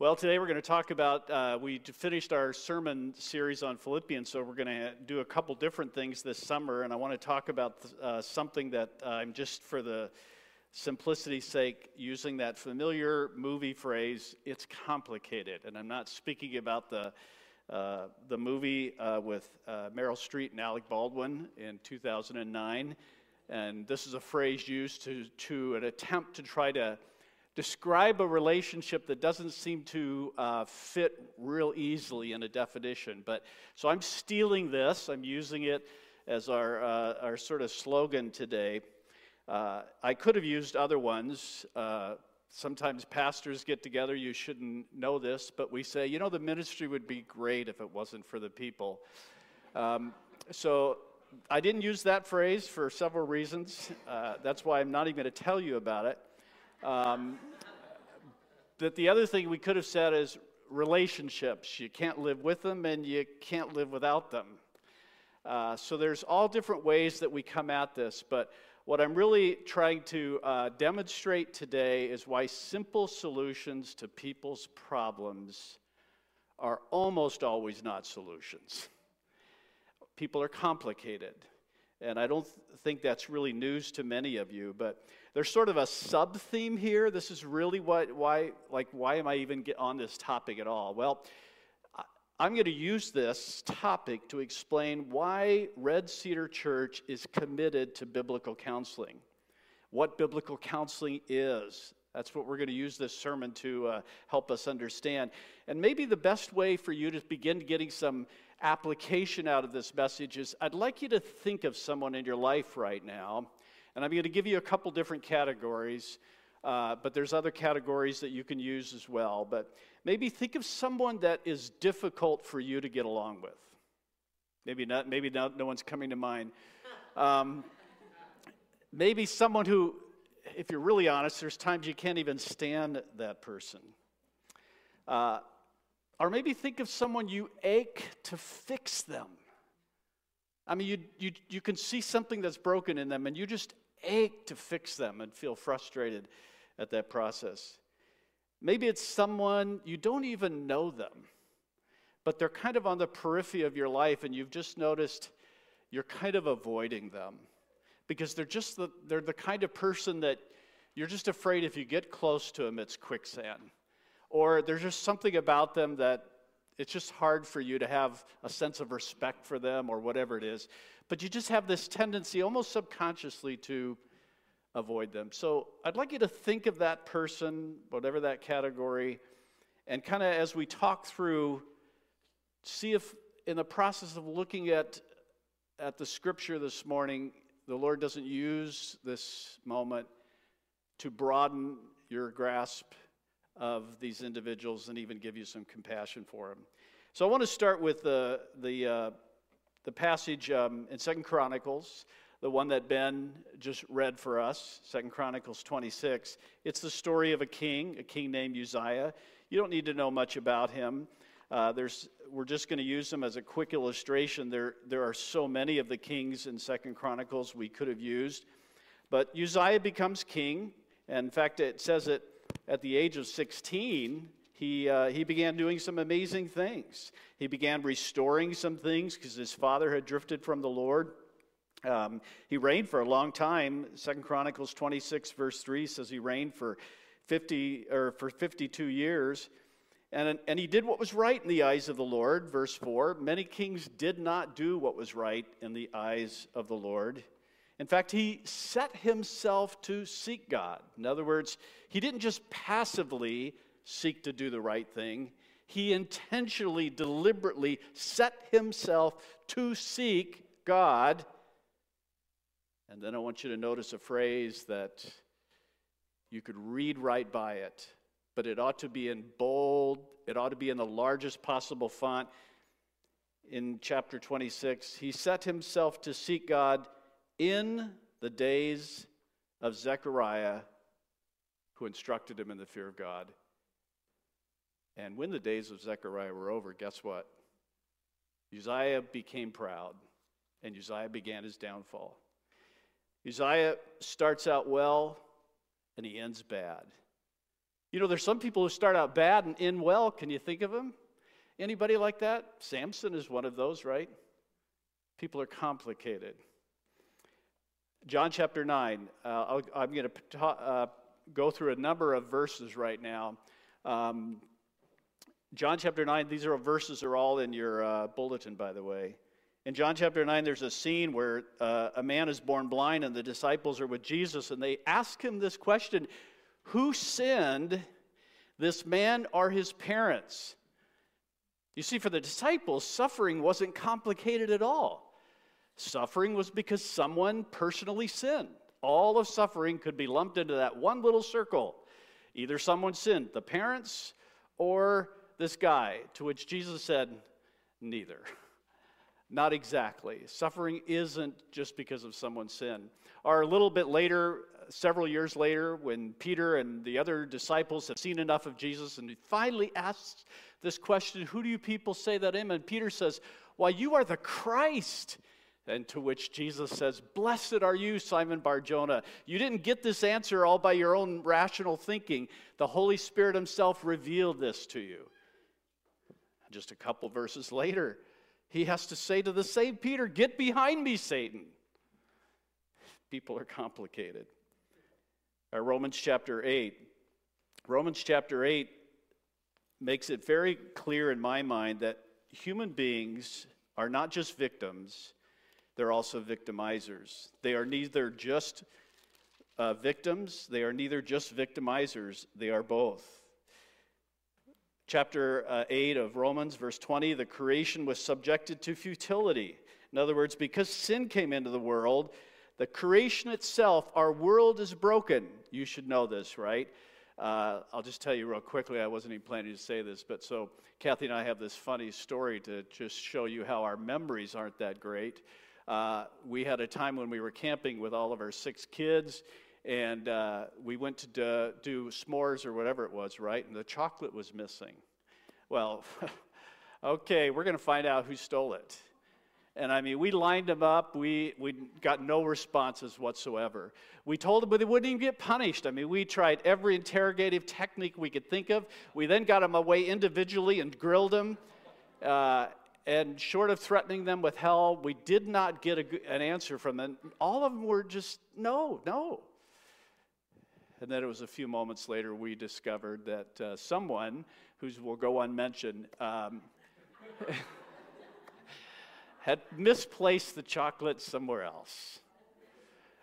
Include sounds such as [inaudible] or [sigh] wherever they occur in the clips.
Well, today we're going to talk about, uh, we finished our sermon series on Philippians, so we're going to do a couple different things this summer, and I want to talk about uh, something that I'm just for the simplicity's sake using that familiar movie phrase, it's complicated. And I'm not speaking about the, uh, the movie uh, with uh, Meryl Streep and Alec Baldwin in 2009. And this is a phrase used to, to an attempt to try to describe a relationship that doesn't seem to uh, fit real easily in a definition. But so I'm stealing this, I'm using it as our, uh, our sort of slogan today. Uh, I could have used other ones. Uh, sometimes pastors get together, you shouldn't know this, but we say, you know, the ministry would be great if it wasn't for the people. Um, so I didn't use that phrase for several reasons. Uh, that's why I'm not even going to tell you about it. Um, but the other thing we could have said is relationships. You can't live with them and you can't live without them. Uh, so there's all different ways that we come at this, but what I'm really trying to uh, demonstrate today is why simple solutions to people's problems are almost always not solutions. People are complicated. And I don't think that's really news to many of you, but there's sort of a sub theme here. This is really what, why, like, why am I even get on this topic at all? Well, I'm going to use this topic to explain why Red Cedar Church is committed to biblical counseling, what biblical counseling is. That's what we're going to use this sermon to uh, help us understand. And maybe the best way for you to begin getting some application out of this message is I'd like you to think of someone in your life right now, and I'm going to give you a couple different categories, uh, but there's other categories that you can use as well. But maybe think of someone that is difficult for you to get along with. Maybe not. Maybe not, no one's coming to mind. Um, maybe someone who, if you're really honest, there's times you can't even stand that person. Uh, or maybe think of someone you ache to fix them. I mean, you, you, you can see something that's broken in them and you just ache to fix them and feel frustrated at that process. Maybe it's someone you don't even know them, but they're kind of on the periphery of your life and you've just noticed you're kind of avoiding them because they're just the, they're the kind of person that you're just afraid if you get close to them, it's quicksand or there's just something about them that it's just hard for you to have a sense of respect for them or whatever it is. But you just have this tendency, almost subconsciously, to avoid them. So I'd like you to think of that person, whatever that category, and kind of as we talk through, see if in the process of looking at, at the scripture this morning, the Lord doesn't use this moment to broaden your grasp of these individuals and even give you some compassion for them. So I want to start with the, the, uh, the passage um, in Second Chronicles, the one that Ben just read for us, Second Chronicles 26. It's the story of a king, a king named Uzziah. You don't need to know much about him. Uh, there's, we're just going to use them as a quick illustration. There, there are so many of the kings in Second Chronicles we could have used. But Uzziah becomes king. And in fact, it says it at the age of 16, he, uh, he began doing some amazing things. He began restoring some things because his father had drifted from the Lord. Um, he reigned for a long time. Second Chronicles 26, verse 3 says he reigned for 50 or for 52 years. And, and he did what was right in the eyes of the Lord. Verse 4 Many kings did not do what was right in the eyes of the Lord. In fact, he set himself to seek God. In other words, he didn't just passively seek to do the right thing, he intentionally, deliberately set himself to seek God. And then I want you to notice a phrase that you could read right by it, but it ought to be in bold, it ought to be in the largest possible font. In chapter 26, he set himself to seek God in the days of Zechariah, who instructed him in the fear of God. And when the days of Zechariah were over, guess what? Uzziah became proud, and Uzziah began his downfall. Uzziah starts out well, and he ends bad. You know, there's some people who start out bad and end well. Can you think of them? Anybody like that? Samson is one of those, right? People are complicated. John chapter 9, uh, i am going to uh, go through a number of verses right now. Um, John chapter 9, these are verses are all in your uh, bulletin, by the way. In John chapter 9, there's a scene where uh, a man is born blind, and the disciples are with Jesus, and they ask him this question Who sinned, this man or his parents? You see, for the disciples, suffering wasn't complicated at all. Suffering was because someone personally sinned. All of suffering could be lumped into that one little circle. Either someone sinned, the parents, or this guy, to which Jesus said, Neither. [laughs] Not exactly. Suffering isn't just because of someone's sin. Or a little bit later, several years later, when Peter and the other disciples have seen enough of Jesus and finally asks this question Who do you people say that I am? And Peter says, Why, you are the Christ. And to which Jesus says, Blessed are you, Simon Barjona. You didn't get this answer all by your own rational thinking. The Holy Spirit Himself revealed this to you. Just a couple verses later, he has to say to the same Peter, Get behind me, Satan. People are complicated. Uh, Romans chapter 8. Romans chapter 8 makes it very clear in my mind that human beings are not just victims, they're also victimizers. They are neither just uh, victims, they are neither just victimizers, they are both chapter uh, 8 of Romans, verse 20, the creation was subjected to futility. In other words, because sin came into the world, the creation itself, our world is broken. You should know this, right? Uh, I'll just tell you real quickly. I wasn't even planning to say this, but so Kathy and I have this funny story to just show you how our memories aren't that great. Uh, we had a time when we were camping with all of our six kids, and uh, we went to do, do s'mores or whatever it was, right? And the chocolate was missing. Well, [laughs] okay, we're going to find out who stole it. And I mean, we lined them up. We, we got no responses whatsoever. We told them, but they wouldn't even get punished. I mean, we tried every interrogative technique we could think of. We then got them away individually and grilled them. Uh, and short of threatening them with hell, we did not get a, an answer from them. All of them were just, no, no. And then it was a few moments later we discovered that uh, someone, who will go unmentioned, um, [laughs] had misplaced the chocolate somewhere else.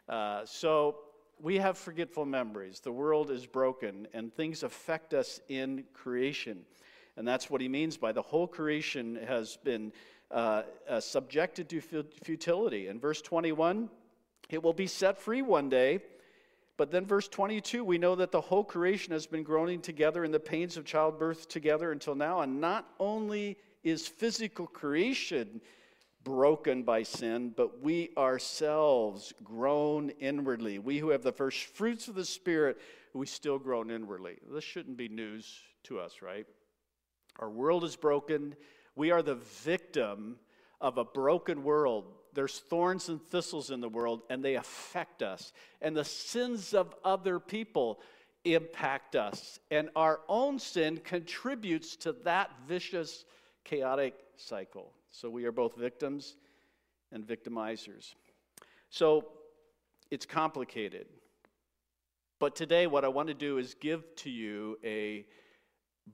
Uh, so we have forgetful memories. The world is broken, and things affect us in creation. And that's what he means by the whole creation has been uh, uh, subjected to futility. In verse 21, it will be set free one day but then, verse 22, we know that the whole creation has been groaning together in the pains of childbirth together until now. And not only is physical creation broken by sin, but we ourselves groan inwardly. We who have the first fruits of the Spirit, we still groan inwardly. This shouldn't be news to us, right? Our world is broken. We are the victim of a broken world there's thorns and thistles in the world, and they affect us. And the sins of other people impact us. And our own sin contributes to that vicious, chaotic cycle. So we are both victims and victimizers. So it's complicated. But today, what I want to do is give to you a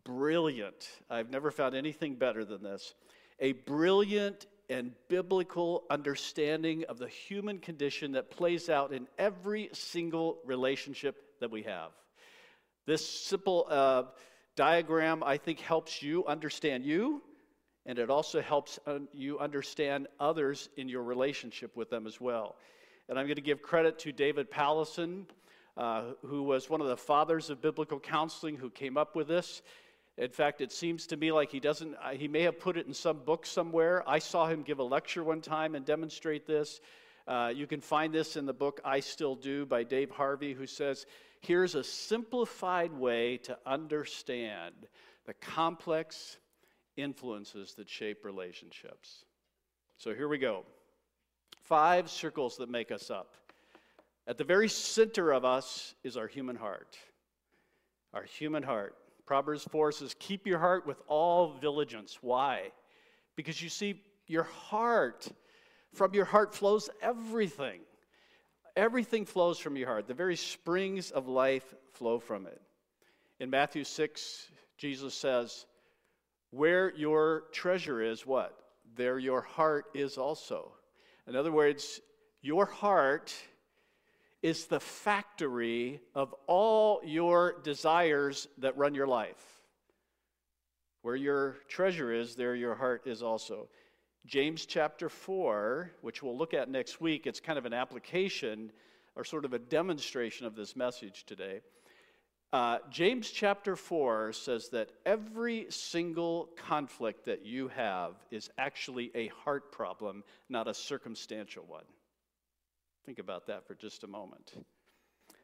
brilliant, I've never found anything better than this, a brilliant and biblical understanding of the human condition that plays out in every single relationship that we have. This simple uh, diagram, I think, helps you understand you, and it also helps uh, you understand others in your relationship with them as well. And I'm going to give credit to David Powlison, uh, who was one of the fathers of biblical counseling, who came up with this. In fact, it seems to me like he doesn't, uh, he may have put it in some book somewhere. I saw him give a lecture one time and demonstrate this. Uh, you can find this in the book I Still Do by Dave Harvey, who says, Here's a simplified way to understand the complex influences that shape relationships. So here we go five circles that make us up. At the very center of us is our human heart. Our human heart. Proverbs 4 says, Keep your heart with all diligence. Why? Because you see, your heart, from your heart flows everything. Everything flows from your heart. The very springs of life flow from it. In Matthew 6, Jesus says, Where your treasure is, what? There your heart is also. In other words, your heart is the factory of all your desires that run your life. Where your treasure is, there your heart is also. James chapter 4, which we'll look at next week, it's kind of an application or sort of a demonstration of this message today. Uh, James chapter 4 says that every single conflict that you have is actually a heart problem, not a circumstantial one. Think about that for just a moment.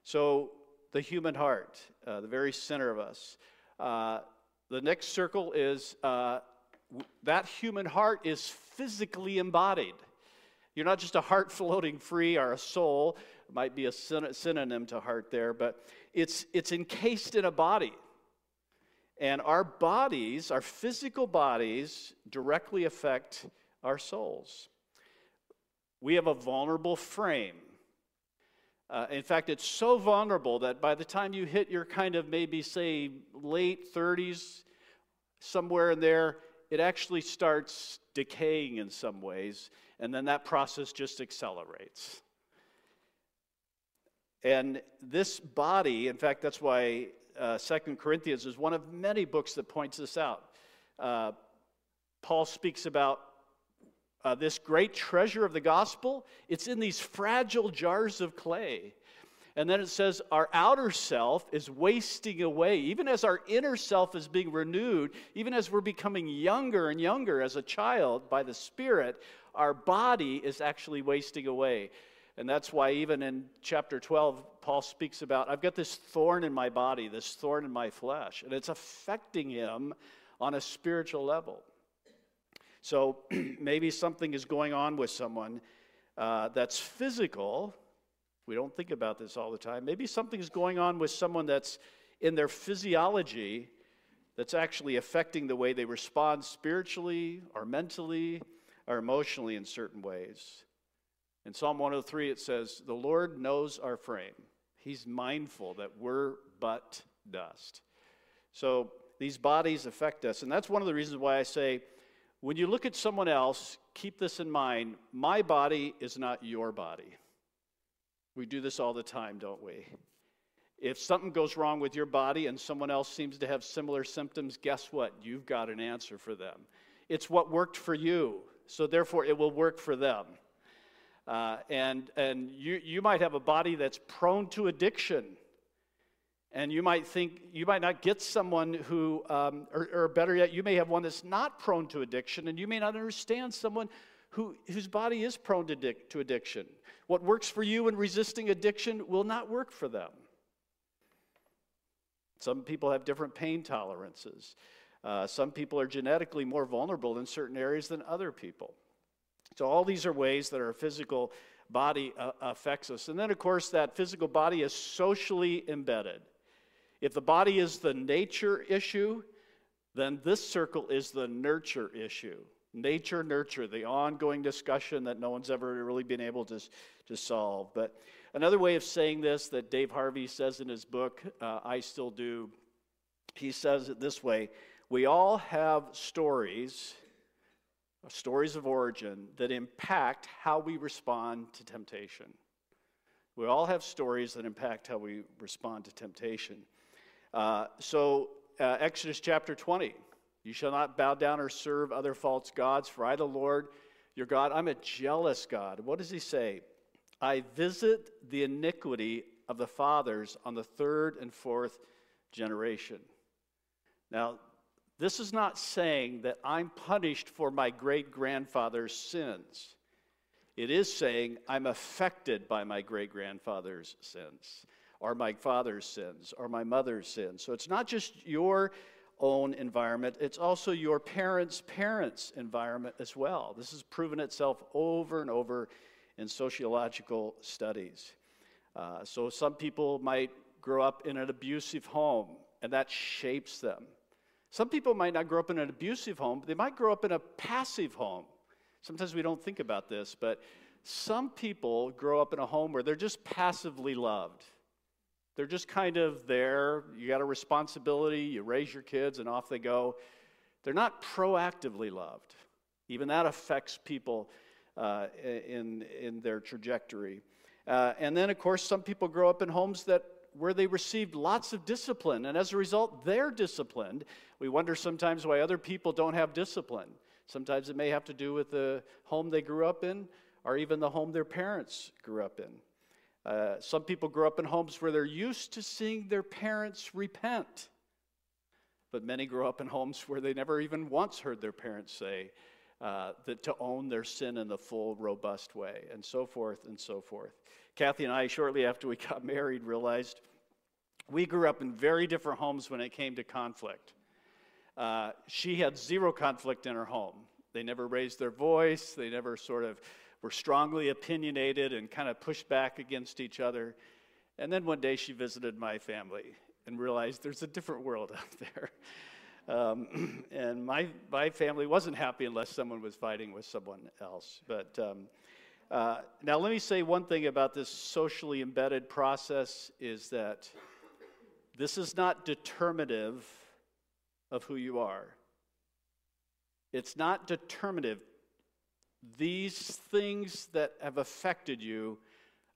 So, the human heart, uh, the very center of us. Uh, the next circle is uh, that human heart is physically embodied. You're not just a heart [laughs] floating free or a soul, it might be a synonym to heart there, but it's, it's encased in a body. And our bodies, our physical bodies, directly affect our souls. We have a vulnerable frame. Uh, in fact, it's so vulnerable that by the time you hit your kind of maybe, say, late 30s, somewhere in there, it actually starts decaying in some ways, and then that process just accelerates. And this body, in fact, that's why uh, Second Corinthians is one of many books that points this out. Uh, Paul speaks about uh, this great treasure of the gospel. It's in these fragile jars of clay. And then it says, our outer self is wasting away. Even as our inner self is being renewed, even as we're becoming younger and younger as a child by the Spirit, our body is actually wasting away. And that's why, even in chapter 12, Paul speaks about I've got this thorn in my body, this thorn in my flesh, and it's affecting him on a spiritual level. So [clears throat] maybe something is going on with someone uh, that's physical we don't think about this all the time. Maybe something's going on with someone that's in their physiology that's actually affecting the way they respond spiritually or mentally or emotionally in certain ways. In Psalm 103, it says, The Lord knows our frame. He's mindful that we're but dust. So these bodies affect us. And that's one of the reasons why I say, when you look at someone else, keep this in mind my body is not your body. We do this all the time, don't we? If something goes wrong with your body and someone else seems to have similar symptoms, guess what? You've got an answer for them. It's what worked for you, so therefore it will work for them. Uh, and and you, you might have a body that's prone to addiction. And you might think, you might not get someone who, um, or, or better yet, you may have one that's not prone to addiction, and you may not understand someone who, whose body is prone to, to addiction. What works for you in resisting addiction will not work for them. Some people have different pain tolerances. Uh, some people are genetically more vulnerable in certain areas than other people. So, all these are ways that our physical body uh, affects us. And then, of course, that physical body is socially embedded. If the body is the nature issue, then this circle is the nurture issue. Nature, nurture, the ongoing discussion that no one's ever really been able to, to solve. But another way of saying this that Dave Harvey says in his book, uh, I Still Do, he says it this way We all have stories, stories of origin, that impact how we respond to temptation. We all have stories that impact how we respond to temptation. Uh, so, uh, Exodus chapter 20. You shall not bow down or serve other false gods, for I, the Lord, your God, I'm a jealous God. What does he say? I visit the iniquity of the fathers on the third and fourth generation. Now, this is not saying that I'm punished for my great grandfather's sins. It is saying I'm affected by my great grandfather's sins, or my father's sins, or my mother's sins. So it's not just your own environment, it's also your parents' parents' environment as well. This has proven itself over and over in sociological studies. Uh, so, some people might grow up in an abusive home and that shapes them. Some people might not grow up in an abusive home, but they might grow up in a passive home. Sometimes we don't think about this, but some people grow up in a home where they're just passively loved. They're just kind of there. You got a responsibility, you raise your kids, and off they go. They're not proactively loved. Even that affects people uh, in, in their trajectory. Uh, and then, of course, some people grow up in homes that where they received lots of discipline, and as a result, they're disciplined. We wonder sometimes why other people don't have discipline. Sometimes it may have to do with the home they grew up in, or even the home their parents grew up in. Uh, some people grow up in homes where they're used to seeing their parents repent, but many grow up in homes where they never even once heard their parents say uh, that to own their sin in the full, robust way, and so forth and so forth. Kathy and I, shortly after we [laughs] got married, realized we grew up in very different homes when it came to conflict. Uh, she had zero conflict in her home. They never raised their voice, they never sort of were strongly opinionated and kind of pushed back against each other. And then one day she visited my family and realized there's a different world [laughs] out there. Um, [clears throat] and my, my family wasn't happy unless someone was fighting with someone else. But um, uh, now, let me say one thing about this socially embedded process is that this is not determinative of who you are. It's not determinative. These things that have affected you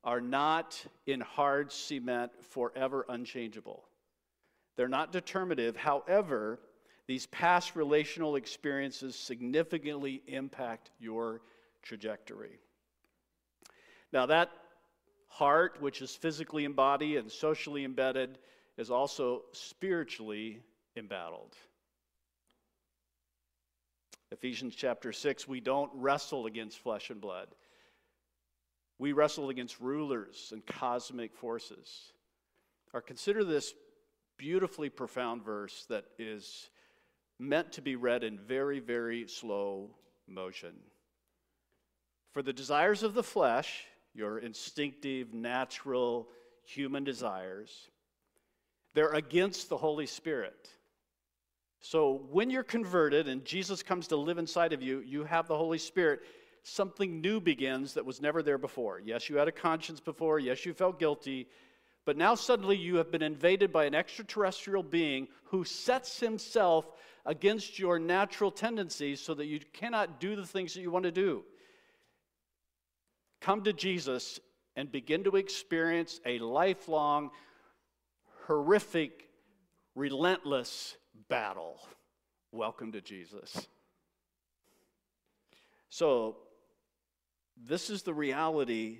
are not in hard cement, forever unchangeable. They're not determinative. However, these past relational experiences significantly impact your trajectory. Now, that heart, which is physically embodied and socially embedded, is also spiritually embattled. Ephesians chapter 6, we don't wrestle against flesh and blood. We wrestle against rulers and cosmic forces. Or consider this beautifully profound verse that is meant to be read in very, very slow motion. For the desires of the flesh, your instinctive, natural human desires. They're against the Holy Spirit. So when you're converted and Jesus comes to live inside of you, you have the Holy Spirit. Something new begins that was never there before. Yes, you had a conscience before. Yes, you felt guilty. But now suddenly you have been invaded by an extraterrestrial being who sets himself against your natural tendencies so that you cannot do the things that you want to do come to Jesus and begin to experience a lifelong, horrific, relentless battle. Welcome to Jesus. So, this is the reality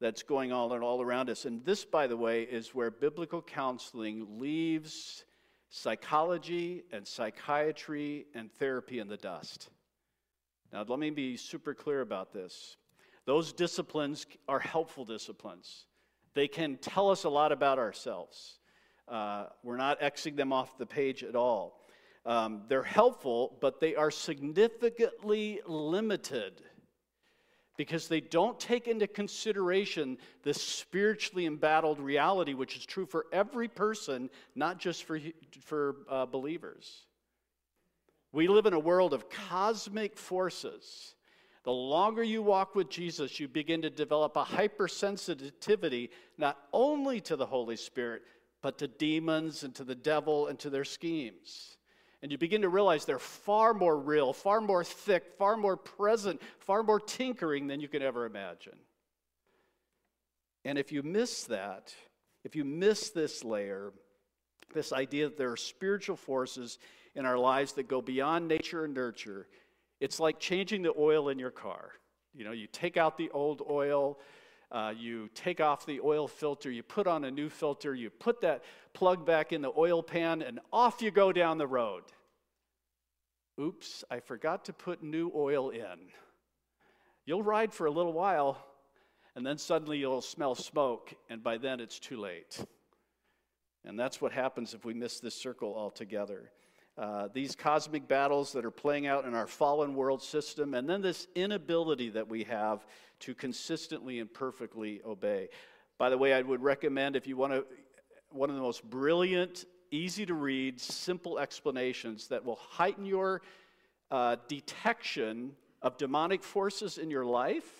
that's going on and all around us. And this, by the way, is where biblical counseling leaves psychology and psychiatry and therapy in the dust. Now, let me be super clear about this. Those disciplines are helpful disciplines. They can tell us a lot about ourselves. Uh, we're not Xing them off the page at all. Um, they're helpful, but they are significantly limited because they don't take into consideration the spiritually embattled reality, which is true for every person, not just for, for uh, believers. We live in a world of cosmic forces the longer you walk with Jesus, you begin to develop a hypersensitivity not only to the Holy Spirit, but to demons and to the devil and to their schemes. And you begin to realize they're far more real, far more thick, far more present, far more tinkering than you can ever imagine. And if you miss that, if you miss this layer, this idea that there are spiritual forces in our lives that go beyond nature and nurture, it's like changing the oil in your car. You know, you take out the old oil, uh, you take off the oil filter, you put on a new filter, you put that plug back in the oil pan, and off you go down the road. Oops, I forgot to put new oil in. You'll ride for a little while, and then suddenly you'll smell smoke, and by then it's too late. And that's what happens if we miss this circle altogether. Uh, these cosmic battles that are playing out in our fallen world system, and then this inability that we have to consistently and perfectly obey. By the way, I would recommend if you want to, one of the most brilliant easy to read, simple explanations that will heighten your uh, detection of demonic forces in your life.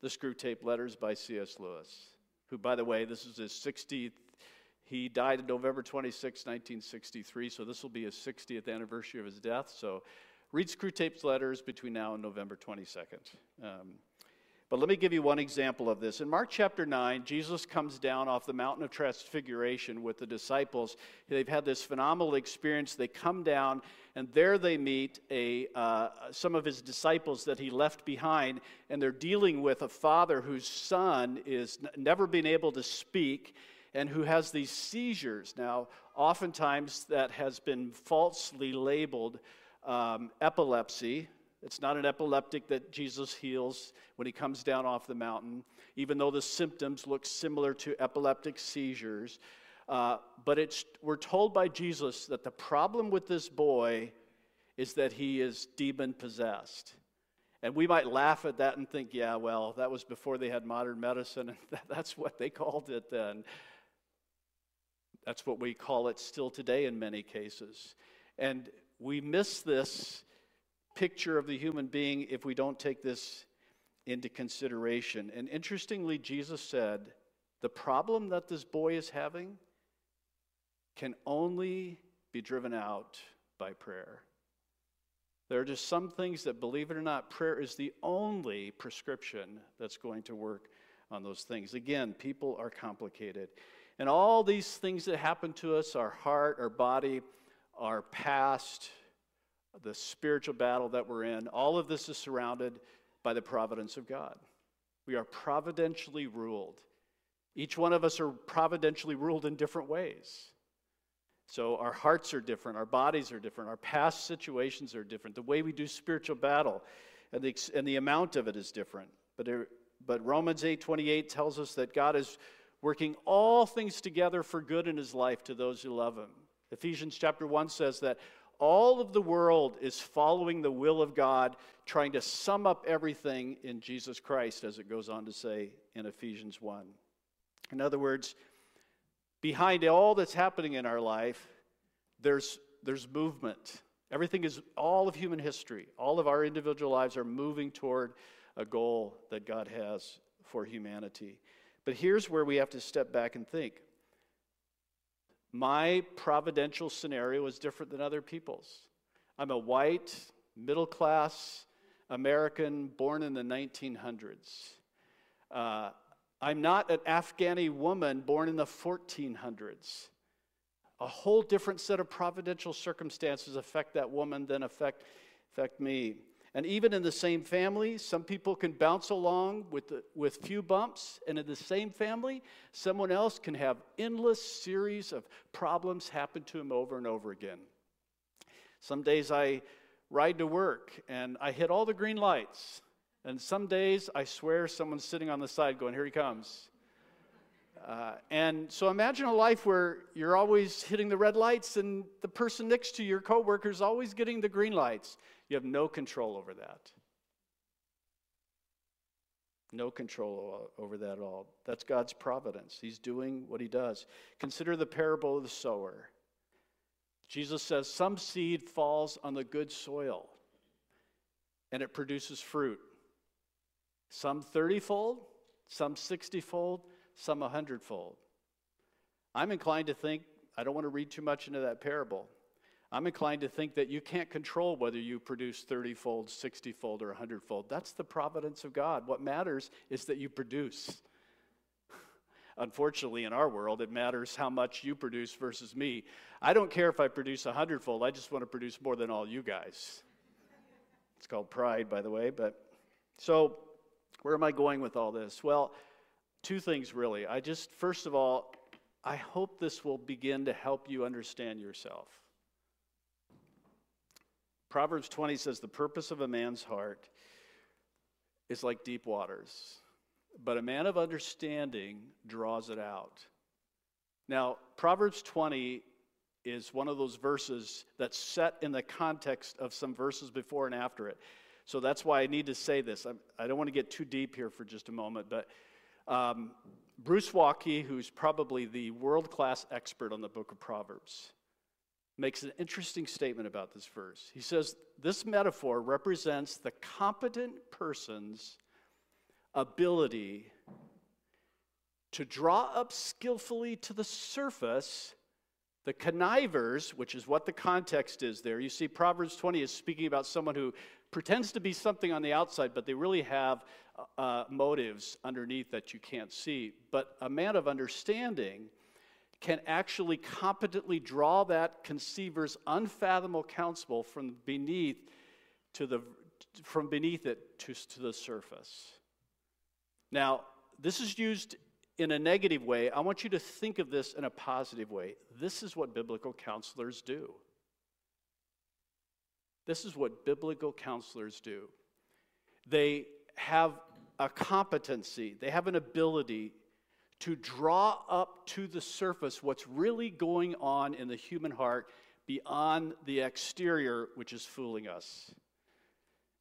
The Screwtape Letters by C.S. Lewis, who, by the way, this is his 60th. He died November 26, 1963, so this will be his 60th anniversary of his death. So read Screwtape's letters between now and November 22nd. Um, but let me give you one example of this. In Mark chapter 9, Jesus comes down off the mountain of transfiguration with the disciples. They've had this phenomenal experience. They come down, and there they meet a, uh, some of his disciples that he left behind, and they're dealing with a father whose son is n- never been able to speak and who has these seizures. Now, oftentimes that has been falsely labeled um, epilepsy it's not an epileptic that Jesus heals when he comes down off the mountain, even though the symptoms look similar to epileptic seizures. Uh, but it's, we're told by Jesus that the problem with this boy is that he is demon possessed. And we might laugh at that and think, yeah, well, that was before they had modern medicine, and [laughs] that's what they called it then. That's what we call it still today in many cases. And we miss this picture of the human being if we don't take this into consideration. And interestingly, Jesus said, the problem that this boy is having can only be driven out by prayer. There are just some things that, believe it or not, prayer is the only prescription that's going to work on those things. Again, people are complicated. And all these things that happen to us our heart, our body, our past, the spiritual battle that we're in, all of this is surrounded by the providence of God. We are providentially ruled. Each one of us are providentially ruled in different ways. So our hearts are different, our bodies are different, our past situations are different, the way we do spiritual battle and the, and the amount of it is different. But, there, but Romans 8 28 tells us that God is working all things together for good in his life to those who love him. Ephesians chapter 1 says that all of the world is following the will of God, trying to sum up everything in Jesus Christ, as it goes on to say in Ephesians 1. In other words, behind all that's happening in our life, there's, there's movement. Everything is, all of human history, all of our individual lives are moving toward a goal that God has for humanity. But here's where we have to step back and think my providential scenario is different than other people's. I'm a white, middle class American born in the 1900s. Uh, I'm not an Afghani woman born in the 1400s. A whole different set of providential circumstances affect that woman than affect, affect me. And even in the same family, some people can bounce along with, the, with few bumps, and in the same family, someone else can have endless series of problems happen to him over and over again. Some days I ride to work and I hit all the green lights, and some days I swear someone's sitting on the side going, Here he comes. Uh, and so imagine a life where you're always hitting the red lights and the person next to your coworker is always getting the green lights. You have no control over that. No control over that at all. That's God's providence. He's doing what He does. Consider the parable of the sower. Jesus says, Some seed falls on the good soil and it produces fruit. Some 30 fold, some 60 fold, some 100 fold. I'm inclined to think, I don't want to read too much into that parable. I'm inclined to think that you can't control whether you produce 30 fold, 60 fold, or 100 fold. That's the providence of God. What matters is that you produce. [laughs] Unfortunately, in our world, it matters how much you produce versus me. I don't care if I produce 100 fold, I just want to produce more than all you guys. It's called pride, by the way. But so, where am I going with all this? Well, two things really. I just, first of all, I hope this will begin to help you understand yourself. Proverbs 20 says, The purpose of a man's heart is like deep waters, but a man of understanding draws it out. Now, Proverbs 20 is one of those verses that's set in the context of some verses before and after it. So that's why I need to say this. I, I don't want to get too deep here for just a moment, but um, Bruce Waltke, who's probably the world class expert on the book of Proverbs, makes an interesting statement about this verse. He says, This metaphor represents the competent person's ability to draw up skillfully to the surface the connivers, which is what the context is there. You see, Proverbs 20 is speaking about someone who pretends to be something on the outside, but they really have uh, uh, motives underneath that you can't see. But a man of understanding can actually competently draw that conceiver's unfathomable counsel from beneath to the from beneath it to, to the surface. Now, this is used in a negative way. I want you to think of this in a positive way. This is what biblical counselors do. This is what biblical counselors do. They have a competency, they have an ability to draw up to the surface what's really going on in the human heart beyond the exterior, which is fooling us.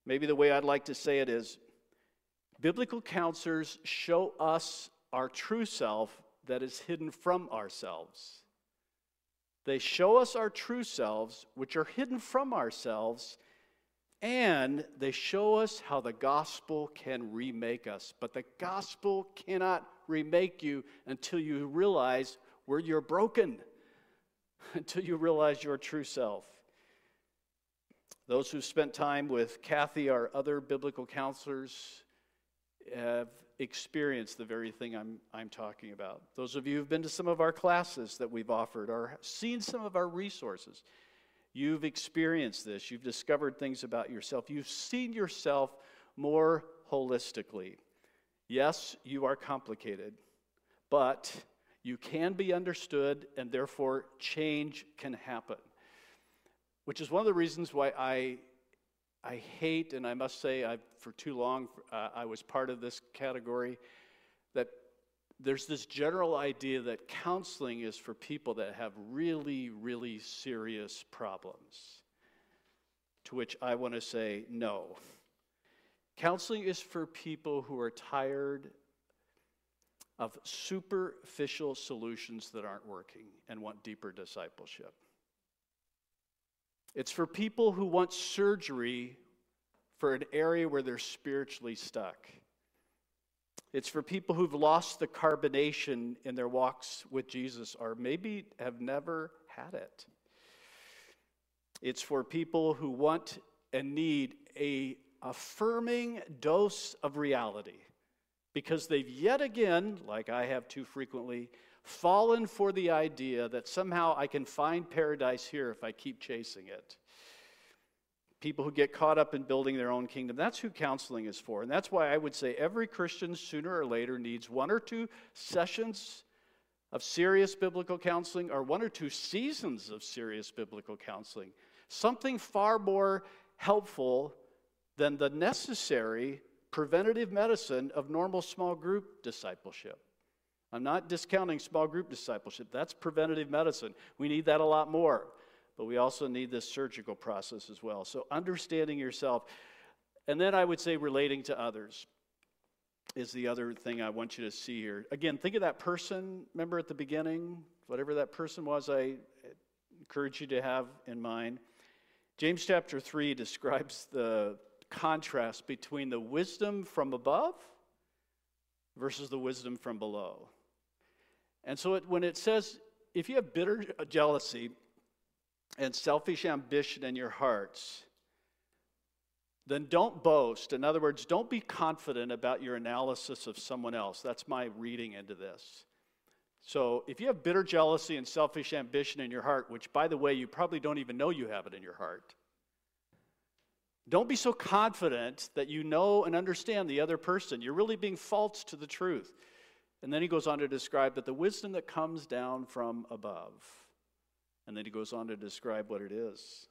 Maybe the way I'd like to say it is biblical counselors show us our true self that is hidden from ourselves. They show us our true selves, which are hidden from ourselves, and they show us how the gospel can remake us. But the gospel cannot remake you until you realize where you're broken, [laughs] until you realize your true self. Those who spent time with Kathy, our other biblical counselors, have experienced the very thing I'm, I'm talking about. Those of you who've been to some of our classes that we've offered or seen some of our resources, you've experienced this. You've discovered things about yourself. You've seen yourself more holistically. Yes, you are complicated, but you can be understood, and therefore change can happen. Which is one of the reasons why I I hate, and I must say, I, for too long, uh, I was part of this category, that there's this general idea that counseling is for people that have really, really serious problems. To which I want to say, no. Counseling is for people who are tired of superficial solutions that aren't working and want deeper discipleship. It's for people who want surgery for an area where they're spiritually stuck. It's for people who've lost the carbonation in their walks with Jesus or maybe have never had it. It's for people who want and need a affirming dose of reality because they've yet again, like I have too frequently, fallen for the idea that somehow I can find paradise here if I keep chasing it. People who get caught up in building their own kingdom. That's who counseling is for. And that's why I would say every Christian sooner or later needs one or two sessions of serious biblical counseling or one or two seasons of serious biblical counseling. Something far more helpful than the necessary preventative medicine of normal small group discipleship. I'm not discounting small group discipleship. That's preventative medicine. We need that a lot more. But we also need this surgical process as well. So, understanding yourself. And then I would say relating to others is the other thing I want you to see here. Again, think of that person. Remember at the beginning, whatever that person was, I encourage you to have in mind. James chapter 3 [laughs] describes the contrast between the wisdom from above versus the wisdom from below. And so it, when it says, if you have bitter jealousy and selfish ambition in your hearts, then don't boast. In other words, don't be confident about your analysis of someone else. That's my reading into this. So if you have bitter jealousy and selfish ambition in your heart, which, by the way, you probably don't even know you have it in your heart, don't be so confident that you know and understand the other person. You're really being false to the truth. And then he goes on to describe that the wisdom that comes down from above. And then he goes on to describe what it is.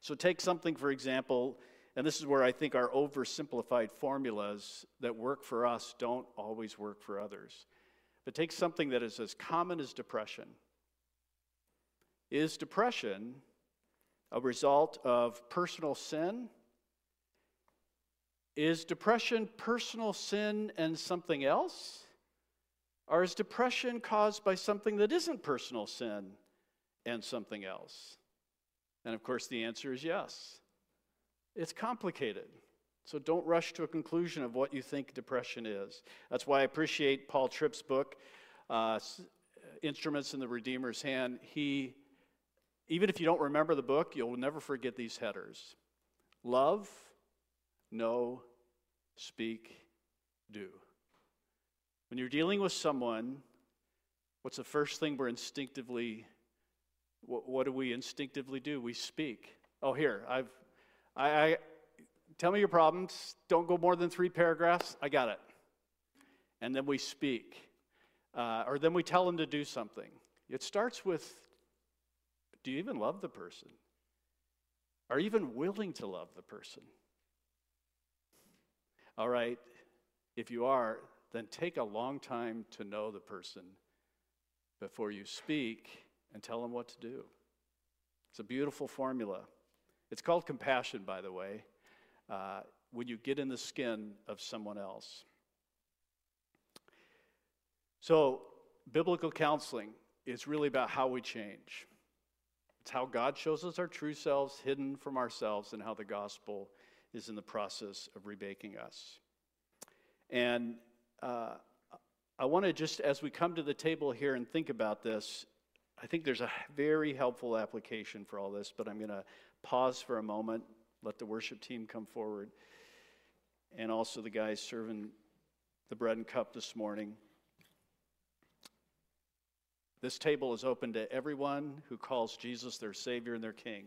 So take something, for example, and this is where I think our oversimplified formulas that work for us don't always work for others. But take something that is as common as depression. Is depression a result of personal sin is depression personal sin and something else? Or is depression caused by something that isn't personal sin and something else? And of course, the answer is yes. It's complicated. So don't rush to a conclusion of what you think depression is. That's why I appreciate Paul Tripp's book, uh, Instruments in the Redeemer's Hand. He, even if you don't remember the book, you'll never forget these headers love, know, speak, do. When you're dealing with someone, what's the first thing we're instinctively, what, what do we instinctively do? We speak. Oh, here, I've, I, I, tell me your problems. Don't go more than three paragraphs. I got it. And then we speak. Uh, or then we tell them to do something. It starts with do you even love the person? Are you even willing to love the person? All right, if you are, then take a long time to know the person before you speak and tell them what to do. It's a beautiful formula. It's called compassion, by the way, uh, when you get in the skin of someone else. So, biblical counseling is really about how we change. It's how God shows us our true selves hidden from ourselves and how the gospel is in the process of rebaking us. And uh, I want to just, as we come to the table here and think about this, I think there's a very helpful application for all this, but I'm going to pause for a moment, let the worship team come forward, and also the guys serving the bread and cup this morning. This table is open to everyone who calls Jesus their Savior and their King.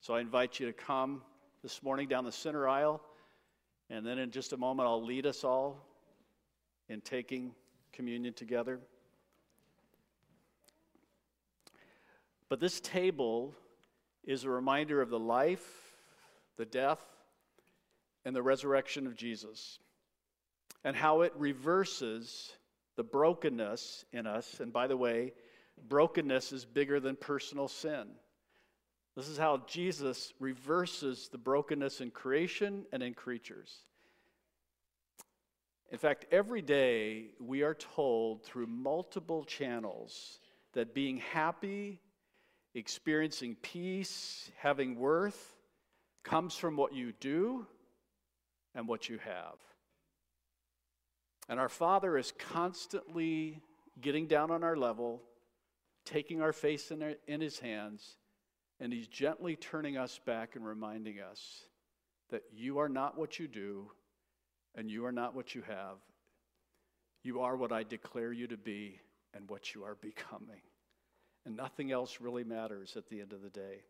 So I invite you to come this morning down the center aisle, and then in just a moment, I'll lead us all in taking communion together. But this table is a reminder of the life, the death, and the resurrection of Jesus, and how it reverses the brokenness in us. And by the way, brokenness is bigger than personal sin. This is how Jesus reverses the brokenness in creation and in creatures. In fact, every day we are told through multiple channels that being happy, experiencing peace, having worth, comes from what you do and what you have. And our Father is constantly getting down on our level, taking our face in, our, in His hands, and He's gently turning us back and reminding us that you are not what you do, and you are not what you have. You are what I declare you to be and what you are becoming. And nothing else really matters at the end of the day.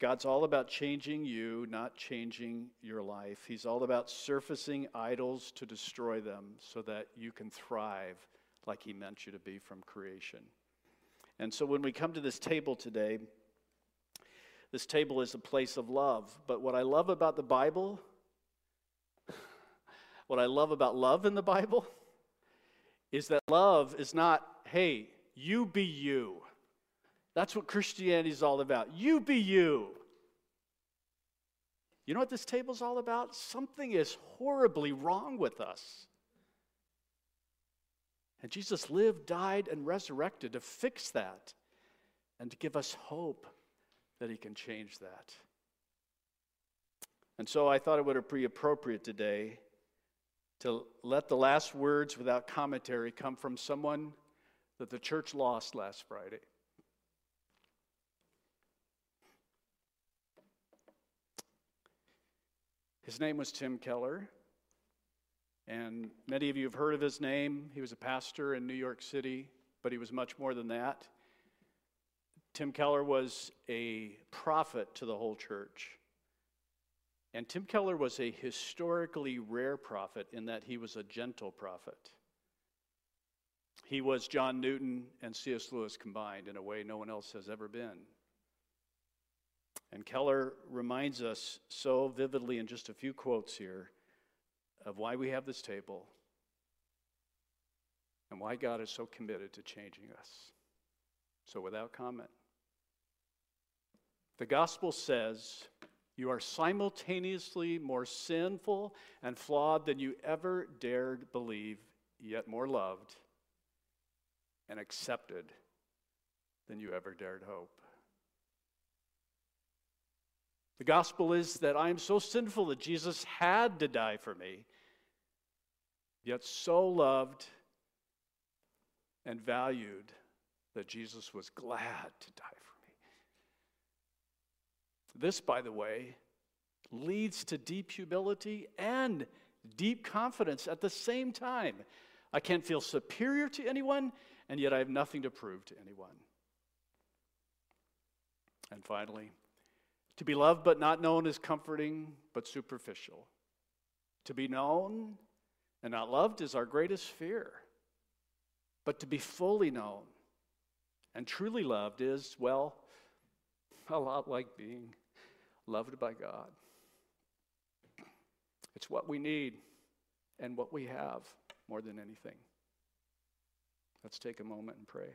God's all about changing you, not changing your life. He's all about surfacing idols to destroy them so that you can thrive like He meant you to be from creation. And so when we come to this table today, this table is a place of love. But what I love about the Bible [laughs] what I love about love in the Bible is that love is not, hey, you be you. That's what Christianity is all about. You be you. You know what this table is all about? Something is horribly wrong with us. And Jesus lived, died, and resurrected to fix that and to give us hope that he can change that. And so I thought it would be appropriate today to let the last words without commentary come from someone that the church lost last Friday. His name was Tim Keller, and many of you have heard of his name. He was a pastor in New York City, but he was much more than that. Tim Keller was a prophet to the whole church. And Tim Keller was a historically rare prophet in that he was a gentle prophet. He was John Newton and C.S. Lewis combined in a way no one else has ever been. And Keller reminds us so vividly in just a few quotes here of why we have this table and why God is so committed to changing us. So, without comment, the gospel says you are simultaneously more sinful and flawed than you ever dared believe yet more loved and accepted than you ever dared hope. The gospel is that I am so sinful that Jesus had to die for me, yet so loved and valued that Jesus was glad to die for me. This, by the way, leads to deep humility and deep confidence at the same time. I can't feel superior to anyone, and yet I have nothing to prove to anyone. And finally, to be loved but not known is comforting but superficial. To be known and not loved is our greatest fear. But to be fully known and truly loved is, well, a lot like being loved by God. It's what we need and what we have more than anything. Let's take a moment and pray.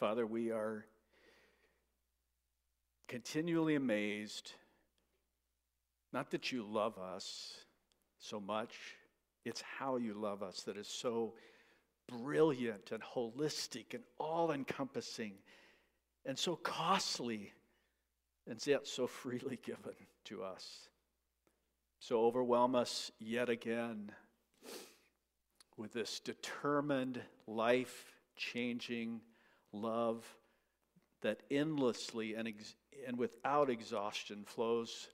Father, we are continually amazed, not that you love us so much, it's how you love us that is so brilliant and holistic and all encompassing and so costly and yet so freely [laughs] given to us. So overwhelm us yet again with this determined, life changing love that endlessly and, ex- and without exhaustion flows